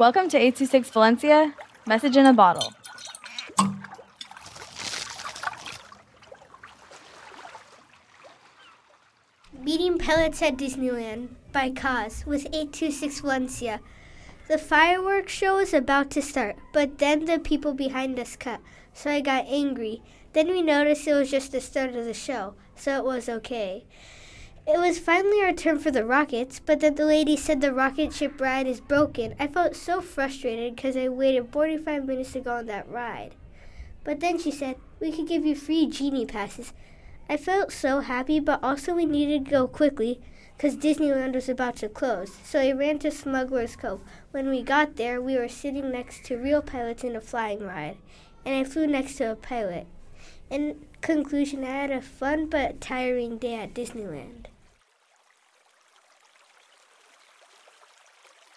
Welcome to 826 Valencia, message in a bottle. Meeting Pilots at Disneyland by Kaz with 826 Valencia. The fireworks show was about to start, but then the people behind us cut, so I got angry. Then we noticed it was just the start of the show, so it was okay. It was finally our turn for the rockets, but then the lady said the rocket ship ride is broken. I felt so frustrated because I waited 45 minutes to go on that ride. But then she said, We could give you free genie passes. I felt so happy, but also we needed to go quickly because Disneyland was about to close. So I ran to Smuggler's Cove. When we got there, we were sitting next to real pilots in a flying ride, and I flew next to a pilot. In conclusion, I had a fun but tiring day at Disneyland.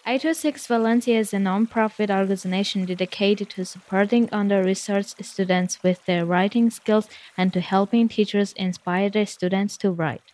826 Valencia is a non-profit organization dedicated to supporting under-researched students with their writing skills and to helping teachers inspire their students to write.